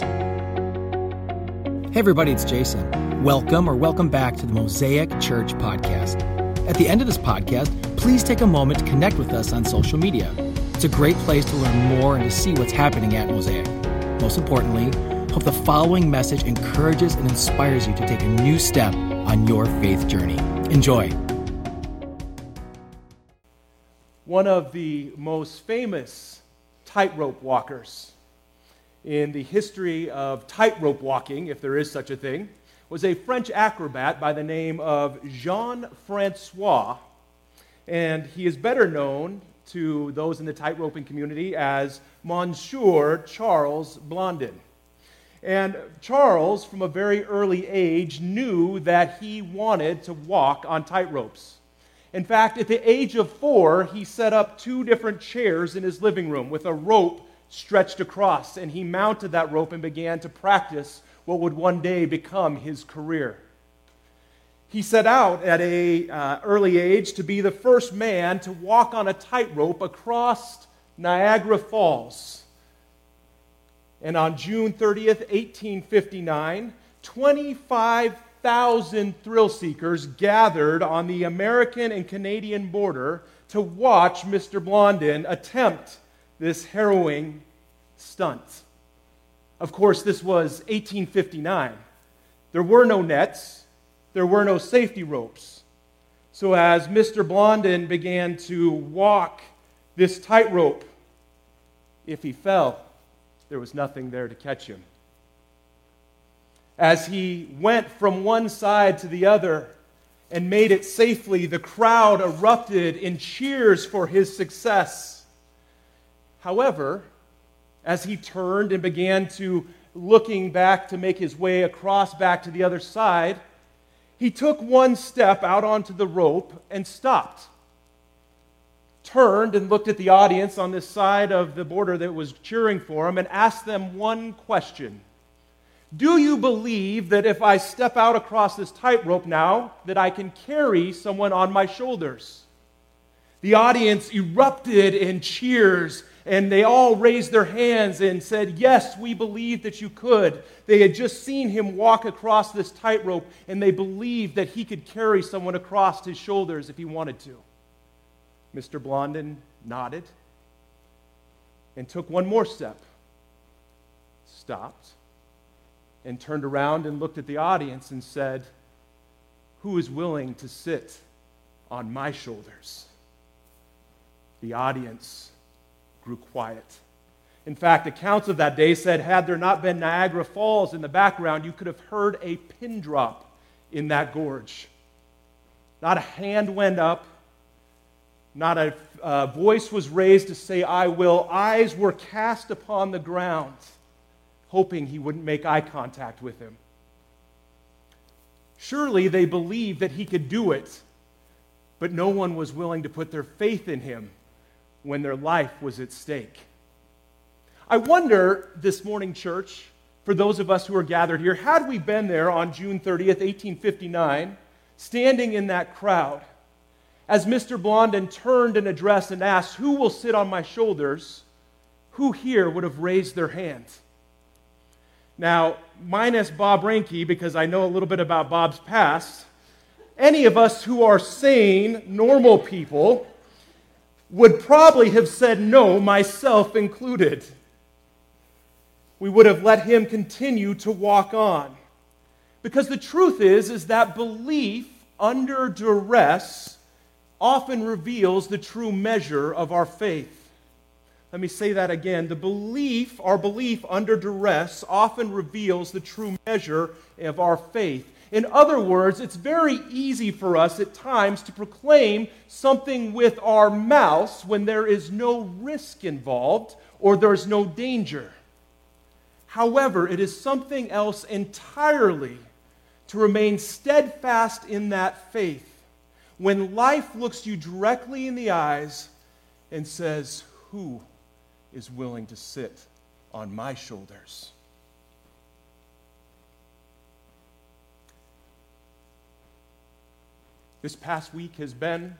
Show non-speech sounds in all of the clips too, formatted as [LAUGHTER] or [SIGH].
Hey, everybody, it's Jason. Welcome or welcome back to the Mosaic Church Podcast. At the end of this podcast, please take a moment to connect with us on social media. It's a great place to learn more and to see what's happening at Mosaic. Most importantly, hope the following message encourages and inspires you to take a new step on your faith journey. Enjoy. One of the most famous tightrope walkers in the history of tightrope walking, if there is such a thing, was a French acrobat by the name of Jean Francois. And he is better known to those in the tightroping community as Monsieur Charles Blondin. And Charles, from a very early age, knew that he wanted to walk on tightropes. In fact, at the age of four, he set up two different chairs in his living room with a rope stretched across, and he mounted that rope and began to practice what would one day become his career. He set out at a uh, early age to be the first man to walk on a tightrope across Niagara Falls. And on June 30th, 1859, 25,000 thrill seekers gathered on the American and Canadian border to watch Mr. Blondin attempt this harrowing stunt. Of course, this was 1859. There were no nets, there were no safety ropes. So, as Mr. Blondin began to walk this tightrope, if he fell, there was nothing there to catch him. As he went from one side to the other and made it safely, the crowd erupted in cheers for his success. However, as he turned and began to looking back to make his way across back to the other side, he took one step out onto the rope and stopped. Turned and looked at the audience on this side of the border that was cheering for him and asked them one question. Do you believe that if I step out across this tightrope now, that I can carry someone on my shoulders? The audience erupted in cheers and they all raised their hands and said, Yes, we believe that you could. They had just seen him walk across this tightrope, and they believed that he could carry someone across his shoulders if he wanted to. Mr. Blondin nodded and took one more step, stopped, and turned around and looked at the audience and said, Who is willing to sit on my shoulders? The audience grew quiet. In fact, accounts of that day said, had there not been Niagara Falls in the background, you could have heard a pin drop in that gorge. Not a hand went up, not a uh, voice was raised to say, I will. Eyes were cast upon the ground, hoping he wouldn't make eye contact with him. Surely they believed that he could do it, but no one was willing to put their faith in him when their life was at stake. I wonder this morning, church, for those of us who are gathered here, had we been there on June 30th, 1859, standing in that crowd, as Mr. Blondin turned and addressed and asked, Who will sit on my shoulders? Who here would have raised their hand? Now, minus Bob Ranke, because I know a little bit about Bob's past, any of us who are sane, normal people would probably have said no, myself included. We would have let him continue to walk on. Because the truth is is that belief under duress often reveals the true measure of our faith. Let me say that again. The belief, our belief under duress often reveals the true measure of our faith. In other words, it's very easy for us at times to proclaim something with our mouths when there is no risk involved or there's no danger. However, it is something else entirely to remain steadfast in that faith when life looks you directly in the eyes and says, Who is willing to sit on my shoulders? This past week has been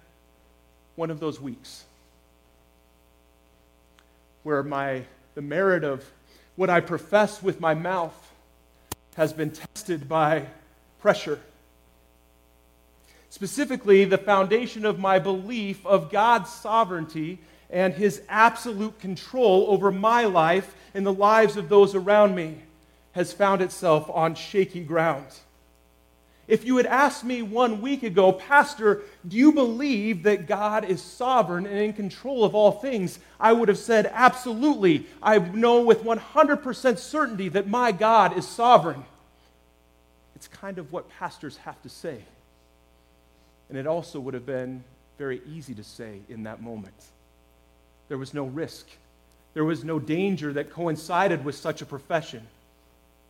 one of those weeks where my, the merit of What I profess with my mouth has been tested by pressure. Specifically, the foundation of my belief of God's sovereignty and his absolute control over my life and the lives of those around me has found itself on shaky ground. If you had asked me one week ago, Pastor, do you believe that God is sovereign and in control of all things? I would have said, Absolutely. I know with 100% certainty that my God is sovereign. It's kind of what pastors have to say. And it also would have been very easy to say in that moment. There was no risk, there was no danger that coincided with such a profession.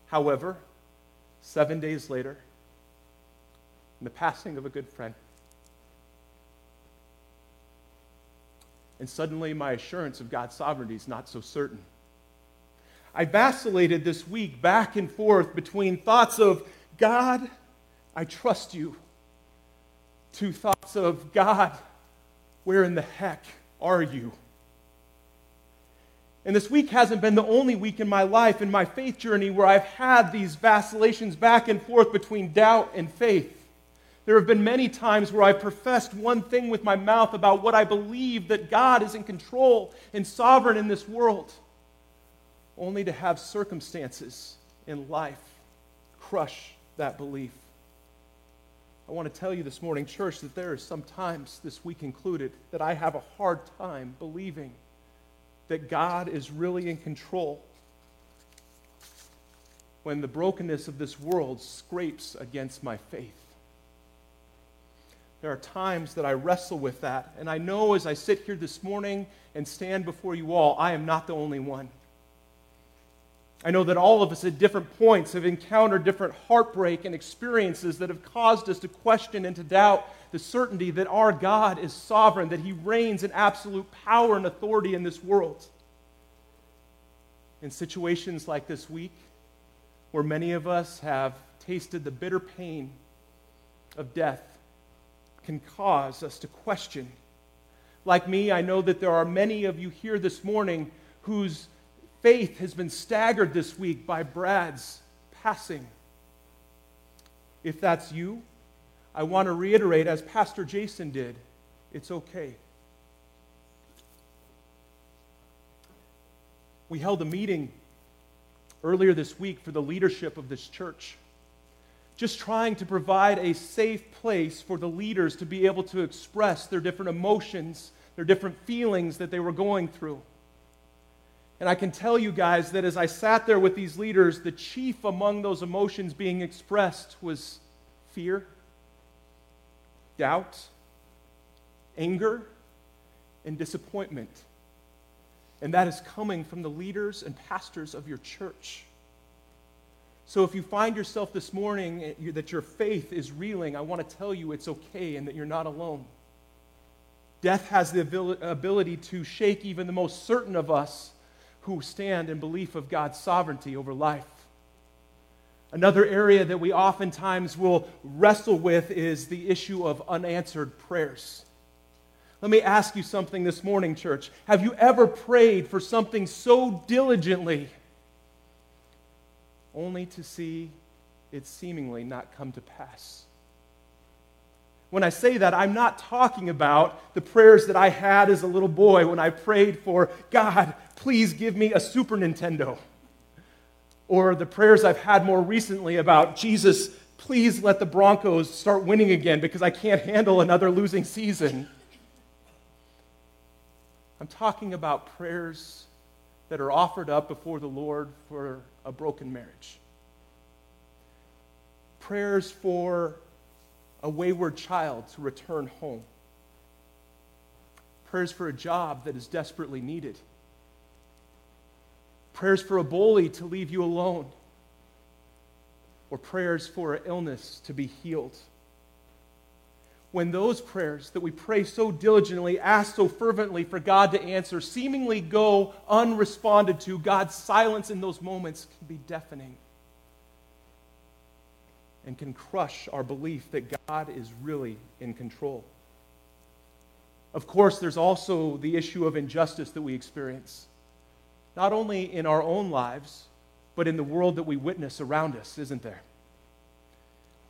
However, seven days later, in the passing of a good friend, and suddenly my assurance of God's sovereignty is not so certain. I vacillated this week back and forth between thoughts of, God, I trust you, to thoughts of, God, where in the heck are you? And this week hasn't been the only week in my life, in my faith journey, where I've had these vacillations back and forth between doubt and faith. There have been many times where I've professed one thing with my mouth about what I believe that God is in control and sovereign in this world, only to have circumstances in life crush that belief. I want to tell you this morning, church, that there are some times, this week included, that I have a hard time believing that God is really in control when the brokenness of this world scrapes against my faith. There are times that I wrestle with that, and I know as I sit here this morning and stand before you all, I am not the only one. I know that all of us at different points have encountered different heartbreak and experiences that have caused us to question and to doubt the certainty that our God is sovereign, that He reigns in absolute power and authority in this world. In situations like this week, where many of us have tasted the bitter pain of death, can cause us to question. Like me, I know that there are many of you here this morning whose faith has been staggered this week by Brad's passing. If that's you, I want to reiterate, as Pastor Jason did, it's okay. We held a meeting earlier this week for the leadership of this church, just trying to provide a safe place for the leaders to be able to express their different emotions, their different feelings that they were going through. And I can tell you guys that as I sat there with these leaders, the chief among those emotions being expressed was fear doubt, anger, and disappointment. And that is coming from the leaders and pastors of your church. So if you find yourself this morning eh, that your faith is reeling, I want to tell you it's okay and that you're not alone. Death has the ability to shake even the most certain of us who stand in belief of God's sovereignty over life. Another area that we oftentimes will wrestle with is the issue of unanswered prayers. Let me ask you something this morning, church. Have you ever prayed for something so diligently only to see it seemingly not come to pass? When I say that, I'm not talking about the prayers that I had as a little boy when I prayed for, God, please give me a Super Nintendo or the prayers I've had more recently about Jesus, please let the Broncos start winning again because I can't handle another losing season. I'm talking about prayers that are offered up before the Lord for a broken marriage, prayers for a wayward child to return home, prayers for a job that is desperately needed. Prayers for a bully to leave you alone, or prayers for an illness to be healed. When those prayers that we pray so diligently, ask so fervently for God to answer, seemingly go unresponded to, God's silence in those moments can be deafening and can crush our belief that God is really in control. Of course, there's also the issue of injustice that we experience. not only in our own lives, but in the world that we witness around us, isn't there?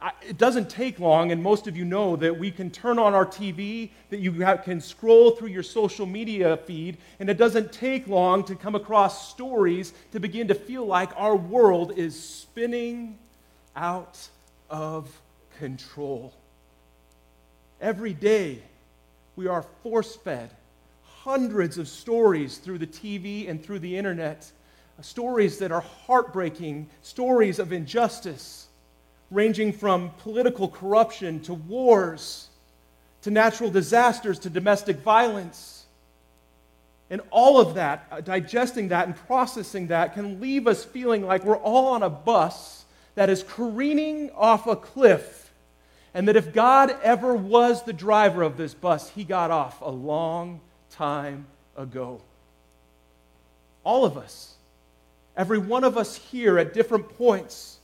I, it doesn't take long, and most of you know that we can turn on our TV, that you have, can scroll through your social media feed, and it doesn't take long to come across stories to begin to feel like our world is spinning out of control. Every day, we are force fed hundreds of stories through the TV and through the internet, stories that are heartbreaking, stories of injustice, ranging from political corruption to wars to natural disasters to domestic violence. And all of that, uh, digesting that and processing that, can leave us feeling like we're all on a bus that is careening off a cliff. And that if God ever was the driver of this bus, he got off a long time ago. All of us, every one of us here at different points,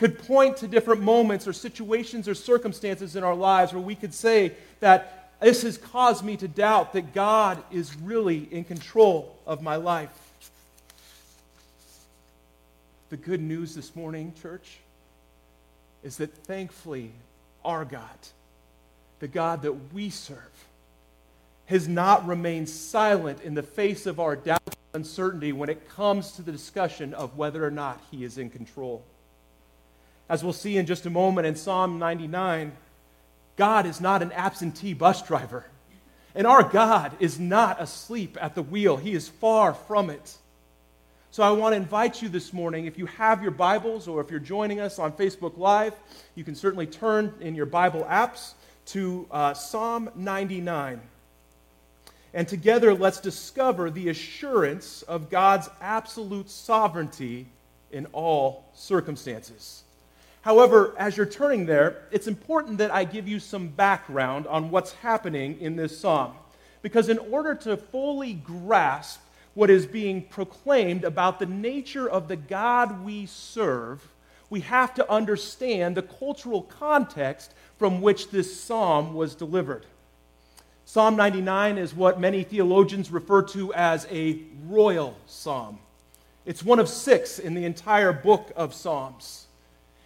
could point to different moments or situations or circumstances in our lives where we could say that this has caused me to doubt that God is really in control of my life. The good news this morning, church, is that thankfully our God, the God that we serve, has not remained silent in the face of our doubt and uncertainty when it comes to the discussion of whether or not he is in control. As we'll see in just a moment in Psalm 99, God is not an absentee bus driver. And our God is not asleep at the wheel, He is far from it. So I want to invite you this morning, if you have your Bibles or if you're joining us on Facebook Live, you can certainly turn in your Bible apps to uh, Psalm 99. And together, let's discover the assurance of God's absolute sovereignty in all circumstances. However, as you're turning there, it's important that I give you some background on what's happening in this psalm. Because in order to fully grasp what is being proclaimed about the nature of the God we serve, we have to understand the cultural context from which this psalm was delivered. Psalm 99 is what many theologians refer to as a royal psalm. It's one of six in the entire book of Psalms.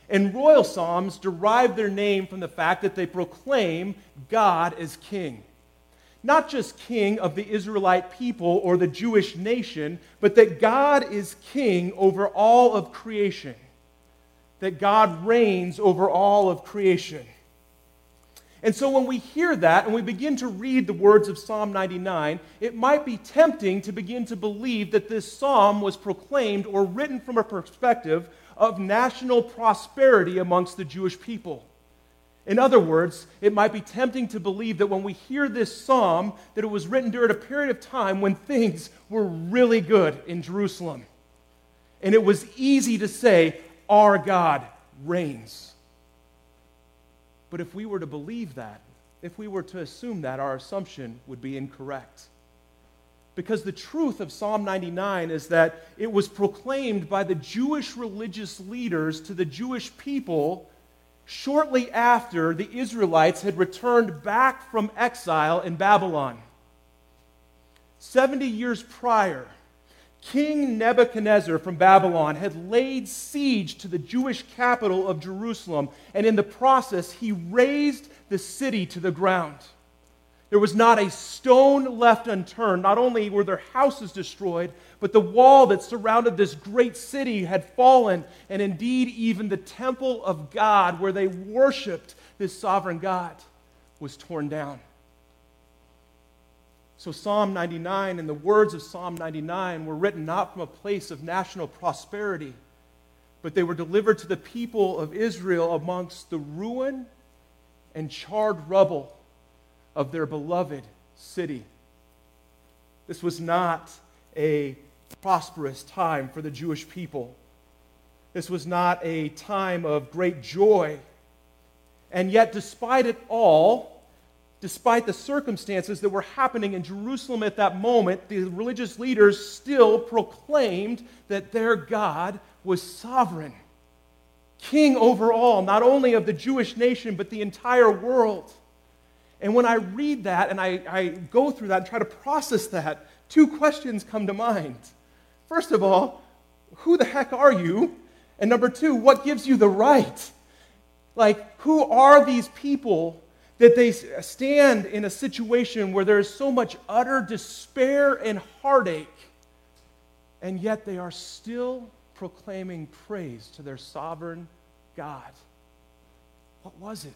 And royal psalms derive their name from the fact that they proclaim God as king. Not just king of the Israelite people or the Jewish nation, but that God is king over all of creation. That God reigns over all of creation. And so when we hear that and we begin to read the words of Psalm 99, it might be tempting to begin to believe that this psalm was proclaimed or written from a perspective of national prosperity amongst the Jewish people. In other words, it might be tempting to believe that when we hear this psalm, that it was written during a period of time when things were really good in Jerusalem. And it was easy to say, Our God reigns. But if we were to believe that, if we were to assume that, our assumption would be incorrect. Because the truth of Psalm 99 is that it was proclaimed by the Jewish religious leaders to the Jewish people shortly after the Israelites had returned back from exile in Babylon. 70 years prior, King Nebuchadnezzar from Babylon had laid siege to the Jewish capital of Jerusalem, and in the process, he razed the city to the ground. There was not a stone left unturned. Not only were their houses destroyed, but the wall that surrounded this great city had fallen, and indeed, even the temple of God, where they worshiped this sovereign God, was torn down. So, Psalm 99 and the words of Psalm 99 were written not from a place of national prosperity, but they were delivered to the people of Israel amongst the ruin and charred rubble of their beloved city. This was not a prosperous time for the Jewish people. This was not a time of great joy. And yet, despite it all, despite the circumstances that were happening in Jerusalem at that moment, the religious leaders still proclaimed that their God was sovereign, king over all, not only of the Jewish nation, but the entire world. And when I read that and I, I go through that and try to process that, two questions come to mind. first of all, who the heck are you? And number two, what gives you the right? Like, who are these people that they uh, stand in a situation where there is so much utter despair and heartache, and yet they are still proclaiming praise to their sovereign God? What was it?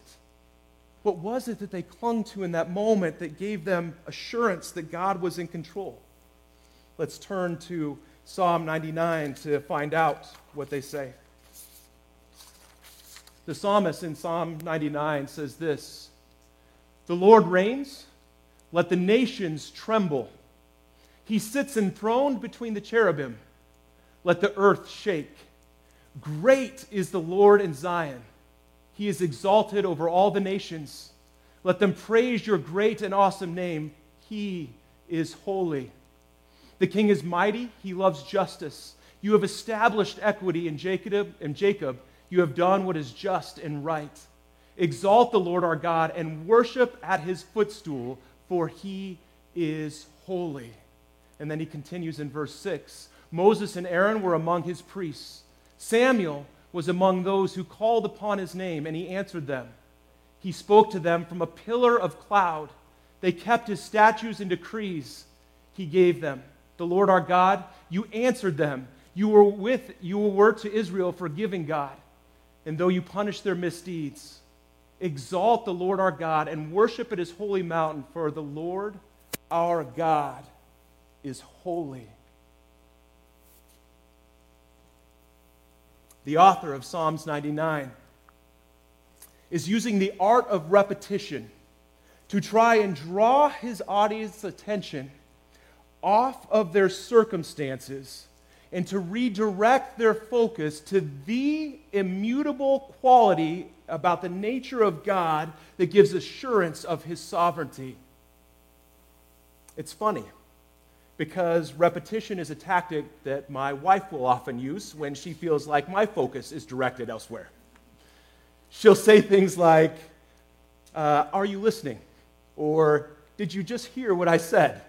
What was it that they clung to in that moment that gave them assurance that God was in control? Let's turn to Psalm 99 to find out what they say. The psalmist in Psalm 99 says this The Lord reigns, let the nations tremble. He sits enthroned between the cherubim, let the earth shake. Great is the Lord in Zion he is exalted over all the nations. Let them praise your great and awesome name. He is holy. The king is mighty. He loves justice. You have established equity in Jacob, and Jacob. You have done what is just and right. Exalt the Lord our God and worship at his footstool, for he is holy. And then he continues in verse 6 Moses and Aaron were among his priests. Samuel was among those who called upon his name, and he answered them. He spoke to them from a pillar of cloud. They kept his statutes and decrees he gave them. The Lord our God, you answered them. You were with you were to Israel forgiving God. And though you punish their misdeeds, exalt the Lord our God and worship at his holy mountain, for the Lord our God is holy. The author of Psalms 99, is using the art of repetition to try and draw his audience's attention off of their circumstances and to redirect their focus to the immutable quality about the nature of God that gives assurance of his sovereignty. It's funny because repetition is a tactic that my wife will often use when she feels like my focus is directed elsewhere. She'll say things like, uh, Are you listening? Or, Did you just hear what I said?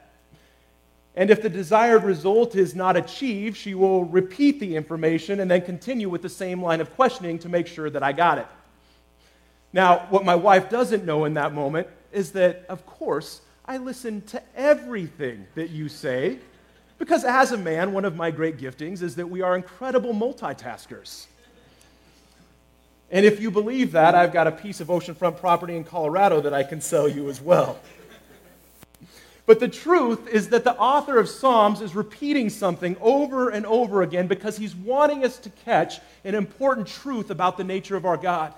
And if the desired result is not achieved, she will repeat the information and then continue with the same line of questioning to make sure that I got it. Now, what my wife doesn't know in that moment is that, of course, I listen to everything that you say because, as a man, one of my great giftings is that we are incredible multitaskers. And if you believe that, I've got a piece of oceanfront property in Colorado that I can sell you as well. But the truth is that the author of Psalms is repeating something over and over again because he's wanting us to catch an important truth about the nature of our God.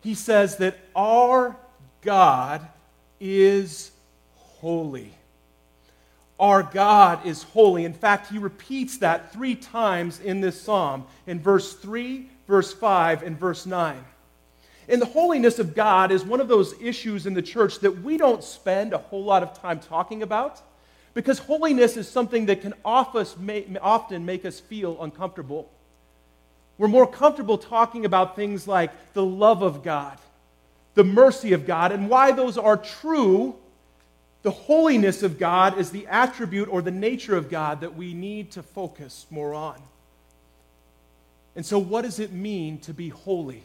He says that our God is holy. Our God is holy. In fact, he repeats that three times in this psalm in verse 3, verse 5, and verse 9. And the holiness of God is one of those issues in the church that we don't spend a whole lot of time talking about because holiness is something that can often make us feel uncomfortable. We're more comfortable talking about things like the love of God, the mercy of God, and why those are true the holiness of God is the attribute or the nature of God that we need to focus more on. And so, what does it mean to be holy?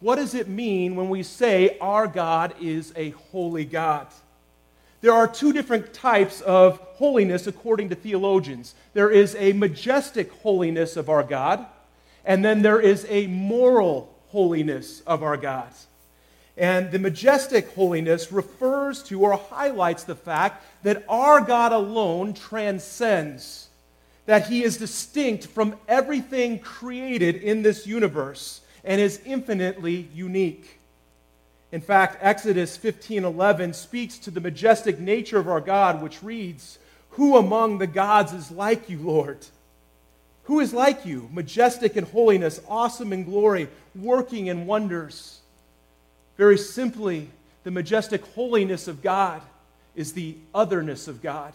What does it mean when we say our God is a holy God? There are two different types of holiness according to theologians. There is a majestic holiness of our God, and then there is a moral holiness of our God. And the majestic holiness refers to or highlights the fact that our God alone transcends, that he is distinct from everything created in this universe and is infinitely unique. In fact, Exodus 15:11 speaks to the majestic nature of our God, which reads, "Who among the gods is like you, Lord?" Who is like you, majestic in holiness, awesome in glory, working in wonders? Very simply, the majestic holiness of God is the otherness of God.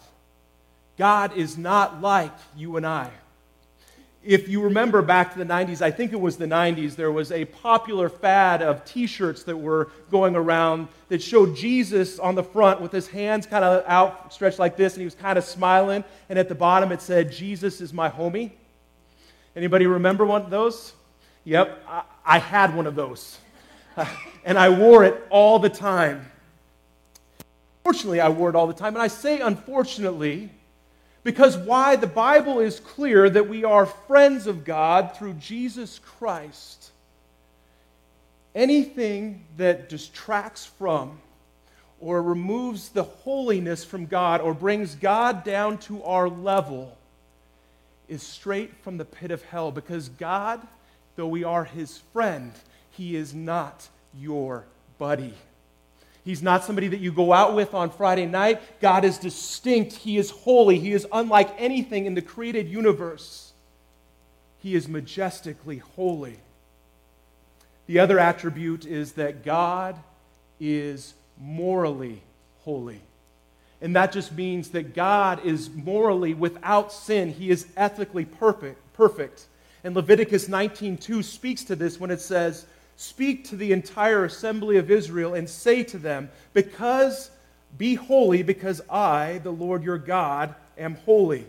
God is not like you and I. if you remember back to the 90s, I think it was the 90s, there was a popular fad of t shirts that were going around that showed Jesus on the front with his hands kind of outstretched like this, and he was kind of smiling. And at the bottom it said, Jesus is my homie. Anybody remember one of those? Yep, I, I had one of those. [LAUGHS] and I wore it all the time. Fortunately, I wore it all the time. And I say unfortunately because why? The Bible is clear that we are friends of God through Jesus Christ. Anything that distracts from or removes the holiness from God or brings God down to our level is straight from the pit of hell because God, though we are his friend, he is not your buddy. He's not somebody that you go out with on Friday night. God is distinct. He is holy. He is unlike anything in the created universe. He is majestically holy. The other attribute is that God is morally holy. And that just means that God is morally without sin. He is ethically perfect. perfect. And Leviticus 19:2 speaks to this when it says, Speak to the entire assembly of Israel and say to them, Because, be holy, because I, the Lord your God, am holy.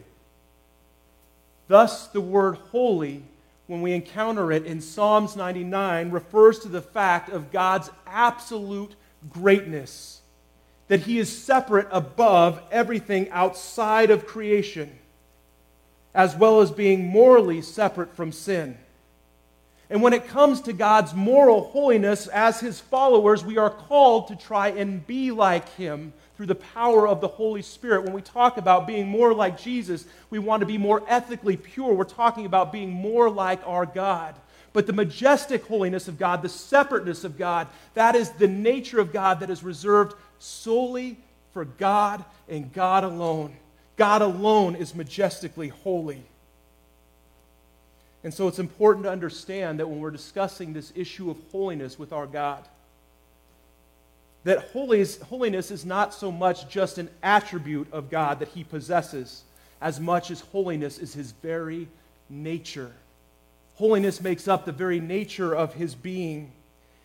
Thus, the word holy, when we encounter it in Psalms 99, refers to the fact of God's absolute greatness, that he is separate above everything outside of creation, as well as being morally separate from sin. And when it comes to God's moral holiness, as his followers, we are called to try and be like him through the power of the Holy Spirit. When we talk about being more like Jesus, we want to be more ethically pure. We're talking about being more like our God. But the majestic holiness of God, the separateness of God, that is the nature of God that is reserved solely for God and God alone. God alone is majestically holy. And so it's important to understand that when we're discussing this issue of holiness with our God, that holiness is not so much just an attribute of God that he possesses, as much as holiness is his very nature. Holiness makes up the very nature of his being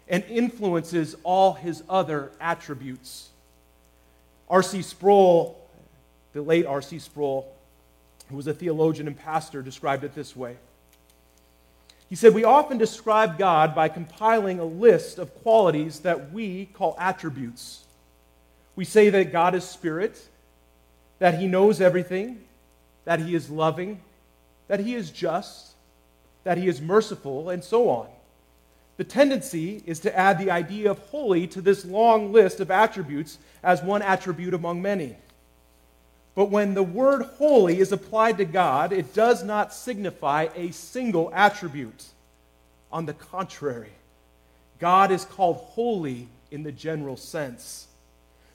and influences all his other attributes. R.C. Sproul, the late R.C. Sproul, who was a theologian and pastor, described it this way he said, We often describe God by compiling a list of qualities that we call attributes. We say that God is spirit, that he knows everything, that he is loving, that he is just, that he is merciful, and so on. The tendency is to add the idea of holy to this long list of attributes as one attribute among many. But when the word holy is applied to God, it does not signify a single attribute. On the contrary, God is called holy in the general sense.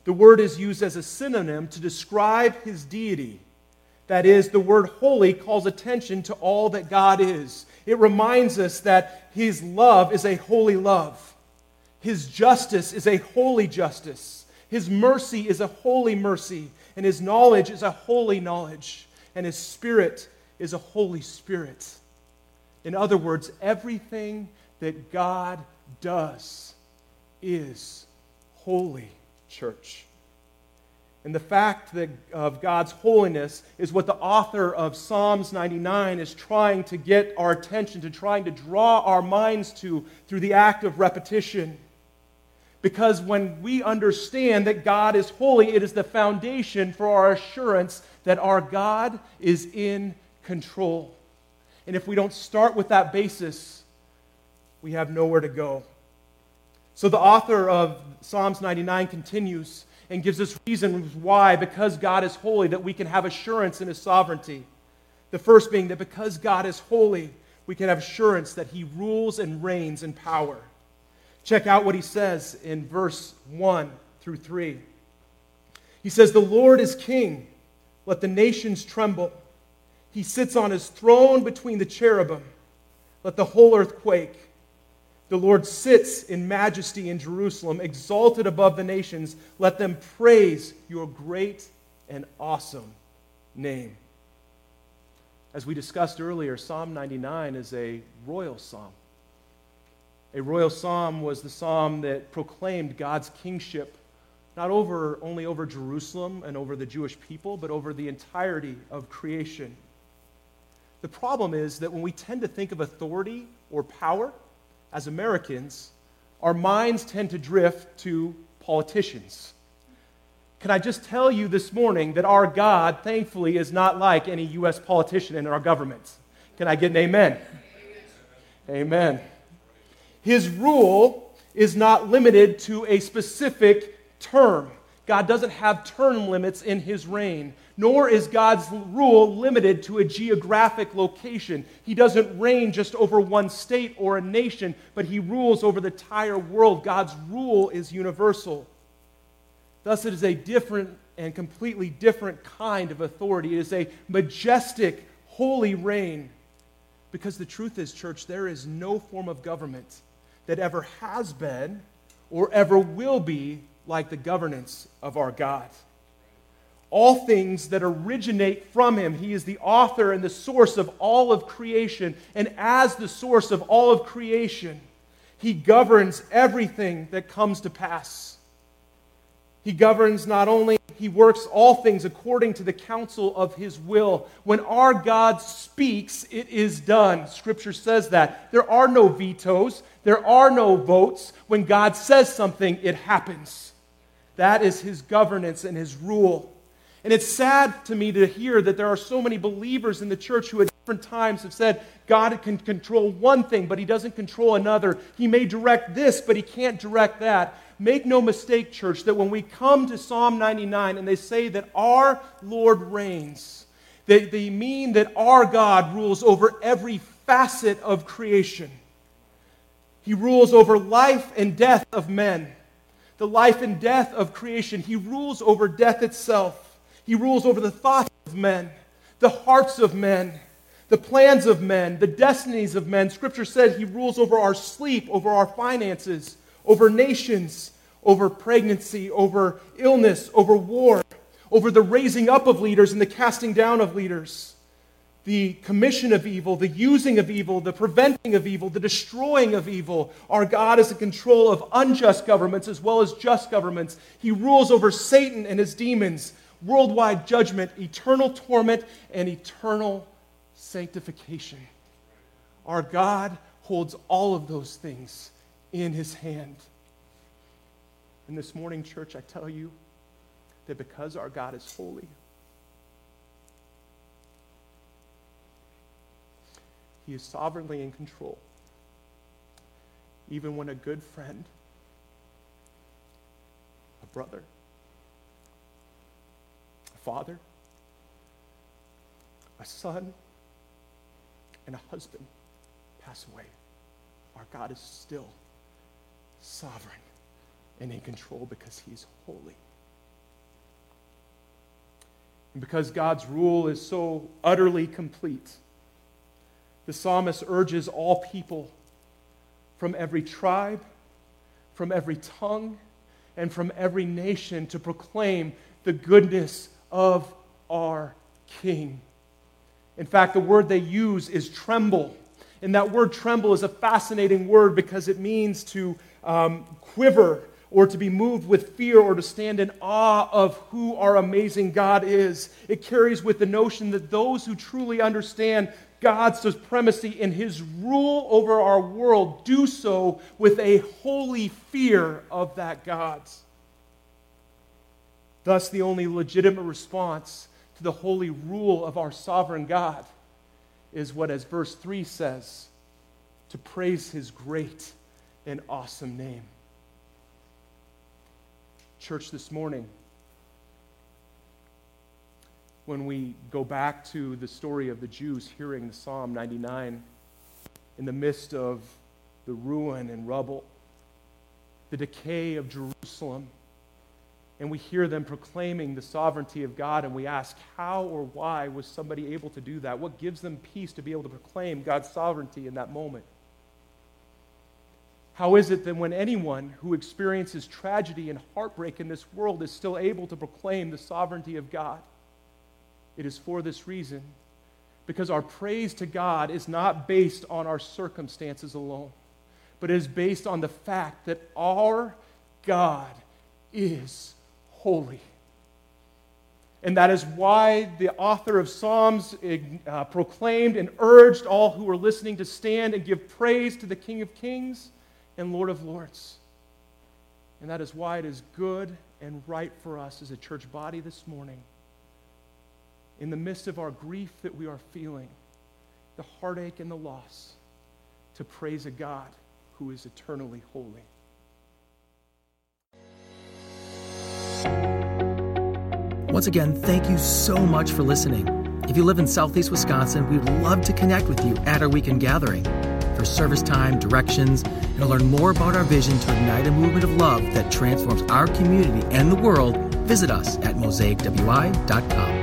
The word is used as a synonym to describe his deity. That is, the word holy calls attention to all that God is. It reminds us that his love is a holy love, his justice is a holy justice, his mercy is a holy mercy, and his knowledge is a holy knowledge, and his spirit is a holy spirit. In other words, everything that God does is holy, church. And the fact that, of God's holiness is what the author of Psalms 99 is trying to get our attention to, trying to draw our minds to through the act of repetition. Because when we understand that God is holy, it is the foundation for our assurance that our God is in control. And if we don't start with that basis, we have nowhere to go. So the author of Psalms 99 continues and gives us reasons why, because God is holy, that we can have assurance in his sovereignty. The first being that because God is holy, we can have assurance that he rules and reigns in power. Check out what he says in verse 1 through 3. He says, The Lord is king. Let the nations tremble. He sits on his throne between the cherubim. Let the whole earth quake. The Lord sits in majesty in Jerusalem, exalted above the nations. Let them praise your great and awesome name. As we discussed earlier, Psalm 99 is a royal psalm. A royal psalm was the psalm that proclaimed God's kingship not over only over Jerusalem and over the Jewish people, but over the entirety of creation. The problem is that when we tend to think of authority or power as Americans, our minds tend to drift to politicians. Can I just tell you this morning that our God, thankfully, is not like any U.S. politician in our government? Can I get an amen? Amen. His rule is not limited to a specific term. God doesn't have term limits in his reign, nor is God's rule limited to a geographic location. He doesn't reign just over one state or a nation, but he rules over the entire world. God's rule is universal. Thus, it is a different and completely different kind of authority. It is a majestic, holy reign. Because the truth is, church, there is no form of government that ever has been or ever will be like the governance of our God. All things that originate from Him. He is the author and the source of all of creation. And as the source of all of creation, He governs everything that comes to pass. He governs not only, he works all things according to the counsel of his will. When our God speaks, it is done. Scripture says that. There are no vetoes, there are no votes. When God says something, it happens. That is his governance and his rule. And it's sad to me to hear that there are so many believers in the church who at different times have said God can control one thing, but he doesn't control another. He may direct this, but he can't direct that. Make no mistake, church, that when we come to Psalm 99 and they say that our Lord reigns, they, they mean that our God rules over every facet of creation. He rules over life and death of men, the life and death of creation. He rules over death itself. He rules over the thoughts of men, the hearts of men, the plans of men, the destinies of men. Scripture said He rules over our sleep, over our finances, over nations, over pregnancy, over illness, over war, over the raising up of leaders and the casting down of leaders, the commission of evil, the using of evil, the preventing of evil, the destroying of evil. Our God is in control of unjust governments as well as just governments. He rules over Satan and his demons, worldwide judgment, eternal torment, and eternal sanctification. Our God holds all of those things in his hand. And this morning, church, I tell you that because our God is holy, He is sovereignly in control. Even when a good friend, a brother, a father, a son, and a husband pass away, our God is still sovereign and in control because he's holy. And because God's rule is so utterly complete, the psalmist urges all people from every tribe, from every tongue, and from every nation to proclaim the goodness of our King. In fact, the word they use is tremble. And that word tremble is a fascinating word because it means to um, quiver or to be moved with fear or to stand in awe of who our amazing God is. It carries with the notion that those who truly understand God's supremacy and his rule over our world do so with a holy fear of that God. Thus, the only legitimate response to the holy rule of our sovereign God is what, as verse 3 says, to praise his great and awesome name church this morning, when we go back to the story of the Jews hearing the Psalm 99 in the midst of the ruin and rubble, the decay of Jerusalem, and we hear them proclaiming the sovereignty of God, and we ask, how or why was somebody able to do that? What gives them peace to be able to proclaim God's sovereignty in that moment? How is it that when anyone who experiences tragedy and heartbreak in this world is still able to proclaim the sovereignty of God? It is for this reason because our praise to God is not based on our circumstances alone, but it is based on the fact that our God is holy. And that is why the author of Psalms uh, proclaimed and urged all who were listening to stand and give praise to the King of Kings and Lord of Lords. And that is why it is good and right for us as a church body this morning, in the midst of our grief that we are feeling, the heartache and the loss, to praise a God who is eternally holy. Once again, thank you so much for listening. If you live in Southeast Wisconsin, we would love to connect with you at our weekend gathering. For service time, directions, and to learn more about our vision to ignite a movement of love that transforms our community and the world, visit us at mosaicwi.com.